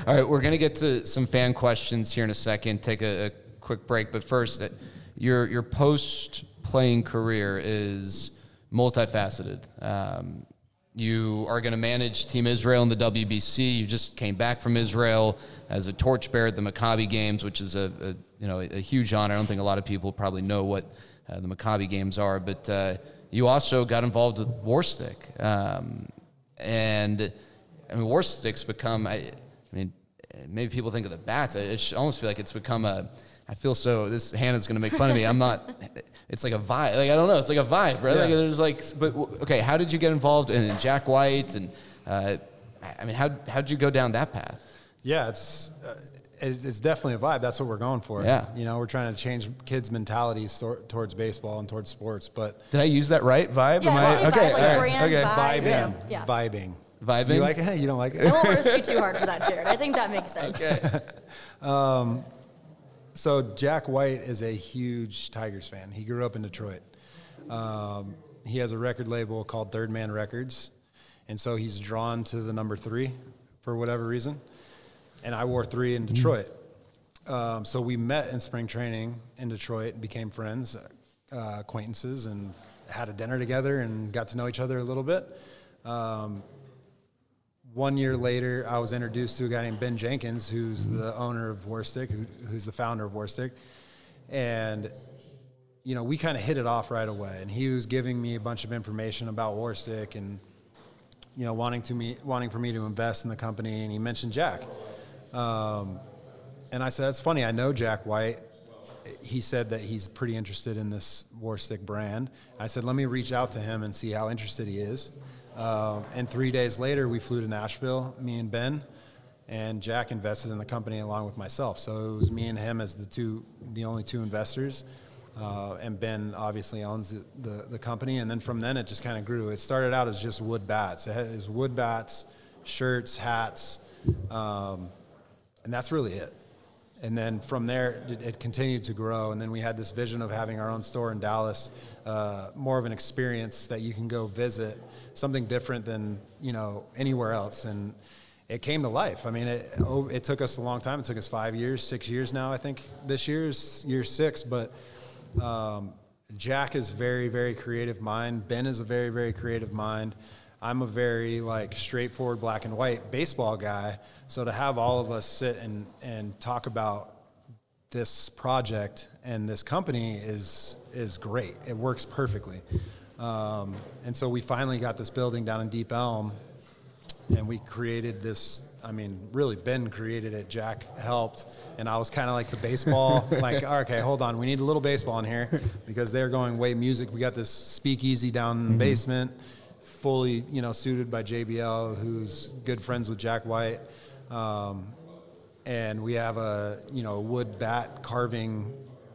All right, we're going to get to some fan questions here in a second. Take a, a quick break, but first, uh, your your post playing career is multifaceted. Um, you are going to manage Team Israel in the WBC. You just came back from Israel as a torchbearer at the Maccabi Games, which is a, a you know a, huge honor. I don't think a lot of people probably know what uh, the Maccabi Games are, but uh, you also got involved with Warstic, um, and I mean Warstic's become. I, I mean, maybe people think of the bats. I I almost feel like it's become a. I feel so. This Hannah's gonna make fun of me. I'm not. It's like a vibe. Like I don't know. It's like a vibe, right? Like there's like. But okay, how did you get involved in Jack White and? Uh, I mean, how how did you go down that path? Yeah, it's uh, it's it's definitely a vibe. That's what we're going for. Yeah. you know, we're trying to change kids' mentalities towards baseball and towards sports, but Did I use that right? Vibe? Yeah, Am I I say vibe, like all right, brand okay. vibe. vibing, yeah, yeah. vibing, Vibing? You like it? You don't like I it? won't roast you too hard for that, Jared. I think that makes sense. Okay. Um so Jack White is a huge Tigers fan. He grew up in Detroit. Um, he has a record label called Third Man Records, and so he's drawn to the number three for whatever reason. And I wore three in Detroit. Um, so we met in spring training in Detroit and became friends, uh, acquaintances, and had a dinner together and got to know each other a little bit. Um, one year later, I was introduced to a guy named Ben Jenkins, who's the owner of Warstic, who, who's the founder of Warstic. And, you know, we kind of hit it off right away. And he was giving me a bunch of information about Warstic and, you know, wanting, to me, wanting for me to invest in the company. And he mentioned Jack. Um, and I said, that's funny. I know Jack White. he said that he's pretty interested in this Warstic brand. I said, let me reach out to him and see how interested he is. Uh, and three days later, we flew to Nashville, me and Ben, and Jack invested in the company along with myself. So it was me and him as the two, the only two investors. Uh, and Ben obviously owns the, the, the, company. And then from then, it just kind of grew. It started out as just wood bats. It was wood bats, shirts, hats, um, and that's really it. And then from there it, it, continued to grow. And then we had this vision of having our own store in dallas uh, more of an experience that you can go visit something different than you know anywhere else. And it came to life. I mean it, it took us a long time. It took us five years six years now i think this year is year six. But um, jack is very very creative mind. Ben is a very very creative mind I'm a very like straightforward black and white baseball guy. So to have all of us sit and, and talk about this project and this company is is great. It works perfectly. Um, and so we finally got this building down in Deep Ellum, and we created this. I mean, really, Ben created it. Jack helped, and I was kind of like the baseball. like, okay, hold on, we need a little baseball in here because they're going way music. We got this speakeasy down in the mm-hmm. basement fully, you know, suited by JBL, who's good friends with Jack White. Um, and we have a, you know, wood bat carving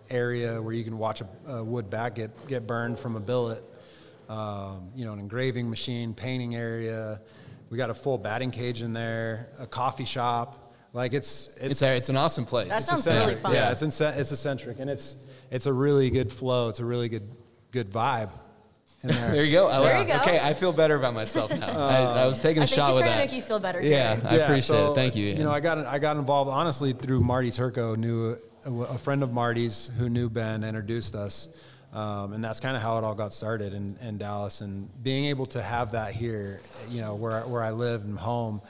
area where you can watch a, a wood bat get, get burned from a billet. Um, you know, an engraving machine, painting area. We got a full batting cage in there, a coffee shop. Like it's it's it's, a, it's an awesome place. That it's sounds really fun. Yeah, it's it's eccentric and it's it's a really good flow. It's a really good good vibe there. there you go. I there you go. Okay, I feel better about myself now. Uh, I, I, was taking a shot with that. to make you feel better. Too. Yeah, I appreciate so, it. Thank you. You know, I got I got involved honestly through Marty Turco, knew a, a friend of Marty's who knew Ben, introduced us. Um, and that's kind of how it all got started in, in Dallas. And being able to have that here, you know, where, where I live and home,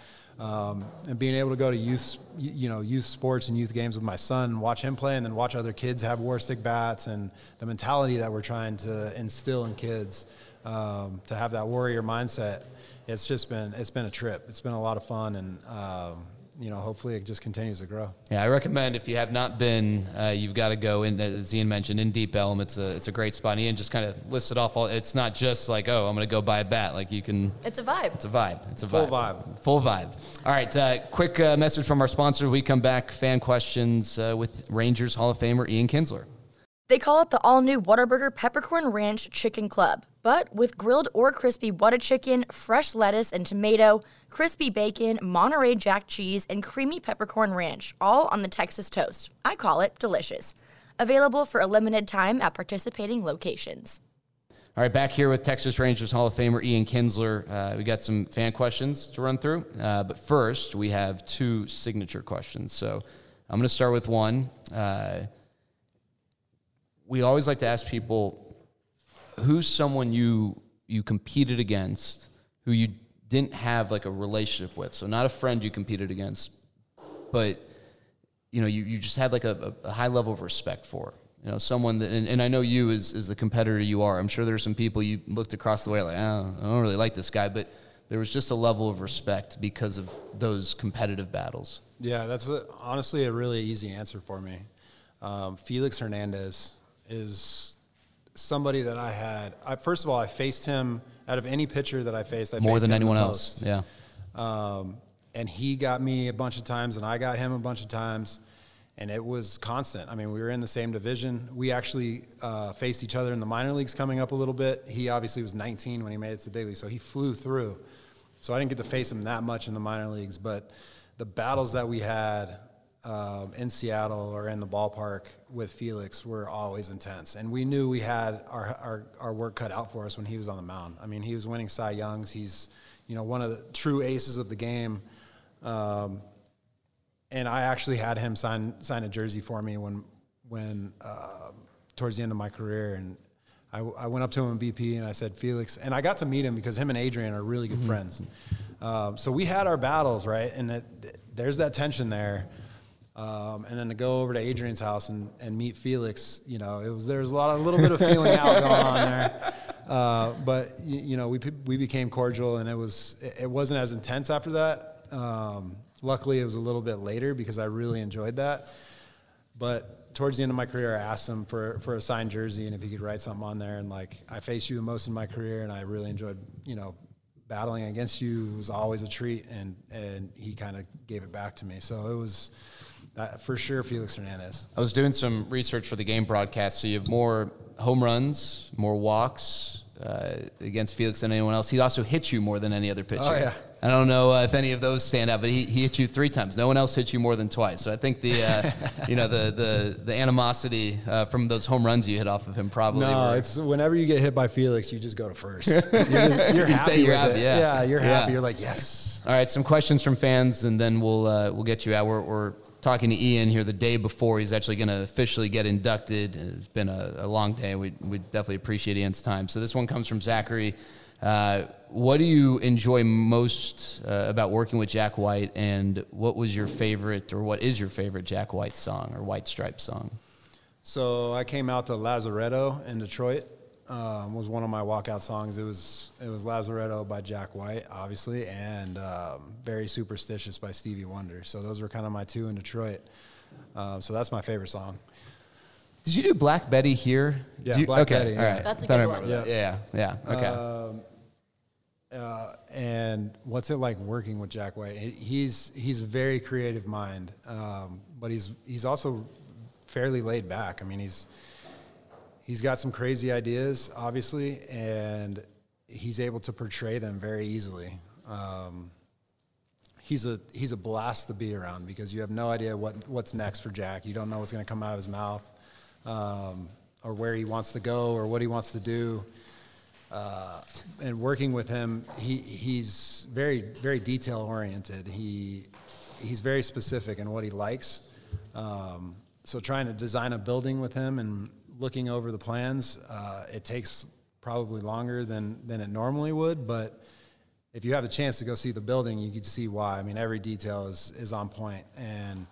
um, and being able to go to youth, you know, youth sports and youth games with my son, watch him play, and then watch other kids have Warstic bats, and the mentality that we're trying to instill in kids um, to have that warrior mindset. It's just been it's been a trip. It's been a lot of fun, and um, you know, hopefully it just continues to grow. Yeah, I recommend if you have not been, uh, you've got to go in. As Ian mentioned, in Deep Ellum, it's a it's a great spot. And Ian just kind of listed off all. It's not just like oh, I'm going to go buy a bat. Like you can. It's a vibe. It's a vibe. It's a vibe. full vibe. vibe. Full vibe. All right. Uh, quick uh, message from our sponsor. We come back. Fan questions uh, with Rangers Hall of Famer Ian Kinsler. They call it the all new Whataburger Peppercorn Ranch Chicken Club, but with grilled or crispy Whata chicken, fresh lettuce and tomato, crispy bacon, Monterey Jack cheese, and creamy peppercorn ranch, all on the Texas toast. I call it delicious. Available for a limited time at participating locations. All right, back here with Texas Rangers Hall of Famer Ian Kinsler. Uh, we got some fan questions to run through, uh, but first we have two signature questions. So I'm going to start with one. Uh, we always like to ask people who's someone you you competed against who you didn't have like a relationship with. So not a friend you competed against, but you know, you, you just had like a, a high level of respect for. You know, someone that, and, and I know you as, as the competitor you are. I'm sure there's some people you looked across the way like, oh, I don't really like this guy, but there was just a level of respect because of those competitive battles. Yeah, that's a, honestly a really easy answer for me. Um, Felix Hernandez is somebody that I had. I, first of all, I faced him out of any pitcher that I faced. I More faced than anyone else. Yeah. Um, and he got me a bunch of times, and I got him a bunch of times, and it was constant. I mean, we were in the same division. We actually uh, faced each other in the minor leagues coming up a little bit. He obviously was 19 when he made it to the big league, so he flew through. So I didn't get to face him that much in the minor leagues, but the battles that we had um, in Seattle or in the ballpark with Felix were always intense. And we knew we had our, our, our work cut out for us when he was on the mound. I mean, he was winning Cy Youngs. He's, you know, one of the true aces of the game. Um, and I actually had him sign, sign a jersey for me when, when uh, towards the end of my career. And I, I, went up to him in BP and I said, Felix, and I got to meet him because him and Adrian are really good mm-hmm. friends. Um, so we had our battles, right? And it, there's that tension there. Um, and then to go over to Adrian's house and, and meet Felix, you know, it was there was a lot, of, a little bit of feeling out going on there. Uh, but you, you, know, we we became cordial, and it was it wasn't as intense after that. Um, luckily, it was a little bit later because I really enjoyed that. but towards the end of my career, I asked him for for a signed jersey and if he could write something on there. And like I faced you most in my career, and I really enjoyed you know battling against you. It was always a treat, and and he kind of gave it back to me. So it was. Uh, for sure, Felix Hernandez. I was doing some research for the game broadcast. So you have more home runs, more walks uh, against Felix than anyone else. He also hits you more than any other pitcher. Oh, yeah. I don't know uh, if any of those stand out, but he, he hit you three times. No one else hit you more than twice. So I think the uh, you know the the the animosity uh, from those home runs you hit off of him probably. No, were- it's whenever you get hit by Felix, you just go to first. You're, just- you're happy. You're with happy, it. yeah. you're Yeah. happy. You're like, yes. All right, some questions from fans, and then we'll uh, we'll get you out. We're, we're talking to Ian here the day before he's actually going to officially get inducted. It's been a, a long day. We we definitely appreciate Ian's time. So this one comes from Zachary. Uh, what do you enjoy most uh, about working with Jack White, and what was your favorite, or what is your favorite Jack White song or White Stripes song? So I came out to Lazaretto in Detroit. Um, was one of my walkout songs. It was it was Lazaretto by Jack White, obviously, and um, Very Superstitious by Stevie Wonder. So those were kind of my two in Detroit. Um, so that's my favorite song. Did you do Black Betty here? Yeah, you- Black okay, Betty, All yeah. right, That's a good one. that. Yeah, yeah, okay. Uh, and what's it like working with Jack White? He's he's a very creative mind, um, but he's he's also fairly laid back. I mean, he's he's got some crazy ideas, obviously, and he's able to portray them very easily. Um, he's a he's a blast to be around because you have no idea what what's next for Jack. You don't know what's going to come out of his mouth, um, or where he wants to go, or what he wants to do. Uh, and working with him, he he's very very detail oriented. He he's very specific in what he likes. Um, so trying to design a building with him and looking over the plans, uh, it takes probably longer than than it normally would, but if you have the chance to go see the building, you can see why. I mean, every detail is is on point, and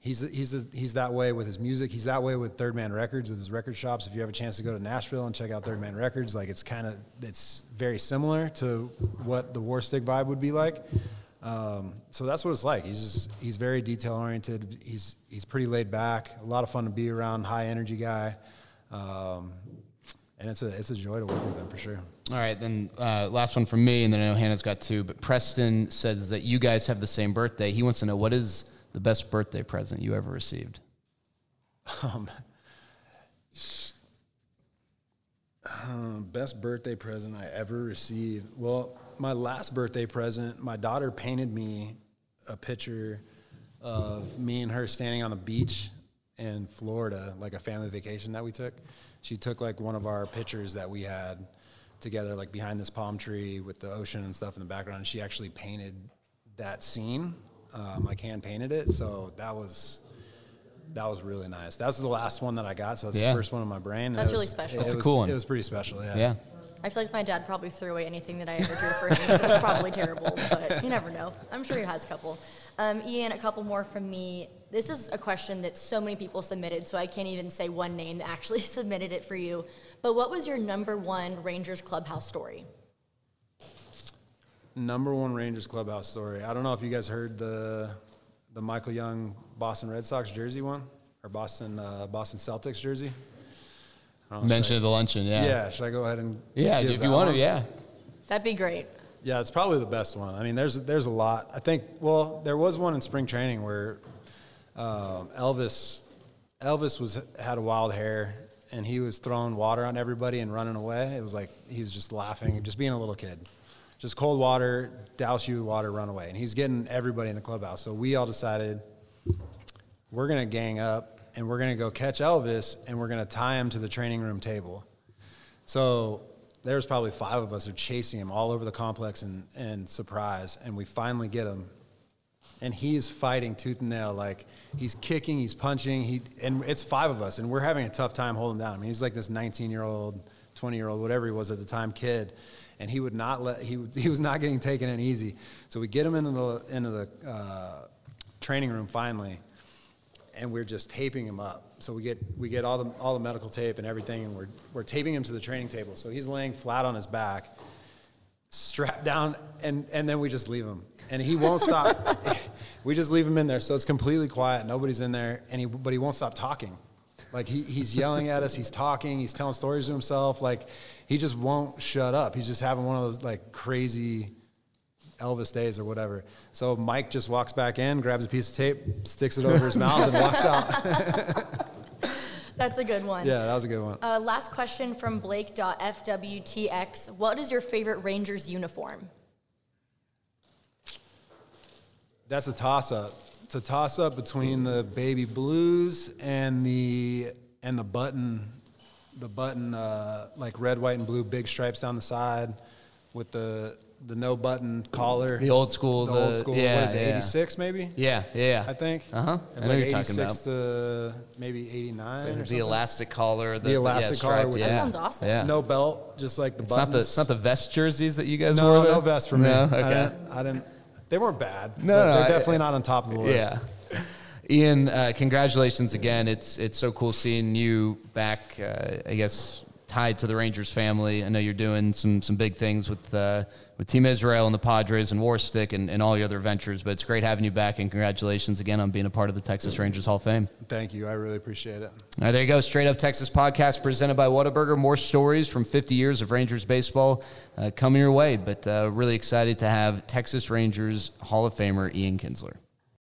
he's he's he's that way with his music. He's that way with Third Man Records with his record shops. If you have a chance to go to Nashville and check out Third Man Records, like it's kind of it's very similar to what the Warstic vibe would be like. Um, so that's what it's like. He's just he's very detail oriented. He's he's pretty laid back. A lot of fun to be around. High energy guy. Um, and it's a it's a joy to work with him for sure. All right, then uh, last one from me, and then I know Hannah's got two. But Preston says that you guys have the same birthday. He wants to know what is the best birthday present you ever received. Um, best birthday present I ever received. Well, my last birthday present, my daughter painted me a picture of me and her standing on the beach in Florida, like a family vacation that we took. She took like one of our pictures that we had together, like behind this palm tree with the ocean and stuff in the background. And she actually painted that scene, um, like hand painted it. So that was that was really nice. That was the last one that I got, so that's Yeah. the first one in my brain. and That's it really special. it That's a was- cool one. It was pretty special. Yeah. Yeah. I feel like my dad probably threw away anything that I ever drew for him. 'cause It's probably terrible, but you never know. I'm sure he has a couple. Um, Ian, a couple more from me. This is a question that so many people submitted, so I can't even say one name that actually submitted it for you. But what was your number one Rangers clubhouse story? Number one Rangers clubhouse story. I don't know if you guys heard the the Michael Young Boston Red Sox jersey one or Boston uh, Boston Celtics jersey. I don't know, Mention should of the luncheon, yeah. yeah. Should I go ahead and Yeah, give if that you want one? to, yeah. That'd be great. Yeah, it's probably the best one. I mean, there's there's a lot. I think. Well, there was one in spring training where um, Elvis Elvis was had a wild hair and he was throwing water on everybody and running away. It was like he was just laughing, just being a little kid. Just cold water, douse you with water, run away. And he's getting everybody in the clubhouse. So we all decided we're gonna gang up and we're gonna go catch Elvis and we're gonna tie him to the training room table. So there was probably five of us are chasing him all over the complex and, and surprise, and we finally get him. And he's fighting tooth and nail, like he's kicking, he's punching, he and it's five of us, and we're having a tough time holding him down. I mean, he's like this 19 year old, 20 year old, whatever he was at the time, kid, and he would not let he he was not getting taken in easy. So we get him into the into the uh, training room finally, and we're just taping him up. So we get we get all the all the medical tape and everything, and we're we're taping him to the training table. So he's laying flat on his back, strapped down, and and then we just leave him, and he won't stop. we just leave him in there, so it's completely quiet. Nobody's in there, and he but he won't stop talking. Like he, he's yelling at us, he's talking, he's telling stories to himself. Like he just won't shut up. He's just having one of those like crazy Elvis days or whatever. So Mike just walks back in, grabs a piece of tape, sticks it over his mouth, and walks out. That's a good one. yeah, that was a good one. Uh, last question from Blake.fwtx. What is your favorite Rangers uniform? That's a toss up. It's a toss up between the baby blues and the and the button, the button uh, like red, white, and blue, big stripes down the side, with the the no button collar. The old school, The, the- old school. yeah, what is it? yeah. Eighty six maybe. Yeah, yeah. I think. Uh-huh. It's I know like you're talking 86 to maybe 89 or The elastic collar, the, The elastic yeah, collar striped, with- yeah. That sounds awesome. Yeah. No belt, just like the it's not the it's not the vest jerseys that you guys no, wore. no though? vest for me. No, I okay. didn't, I didn't. They weren't bad. No, no, they're I- definitely not on top of the list. Yeah. Ian, uh, congratulations again. It's it's so cool seeing you back. Uh, I guess tied to the Rangers family. I know you're doing some some big things with uh, with Team Israel and the Padres and Warstic and, and all your other ventures. But it's great having you back, and congratulations again on being a part of the Texas Rangers Hall of Fame. Thank you. I really appreciate it. All right, there you go. Straight Up Texas podcast presented by Whataburger. More stories from 50 years of Rangers baseball uh, coming your way. But uh, really excited to have Texas Rangers Hall of Famer Ian Kinsler.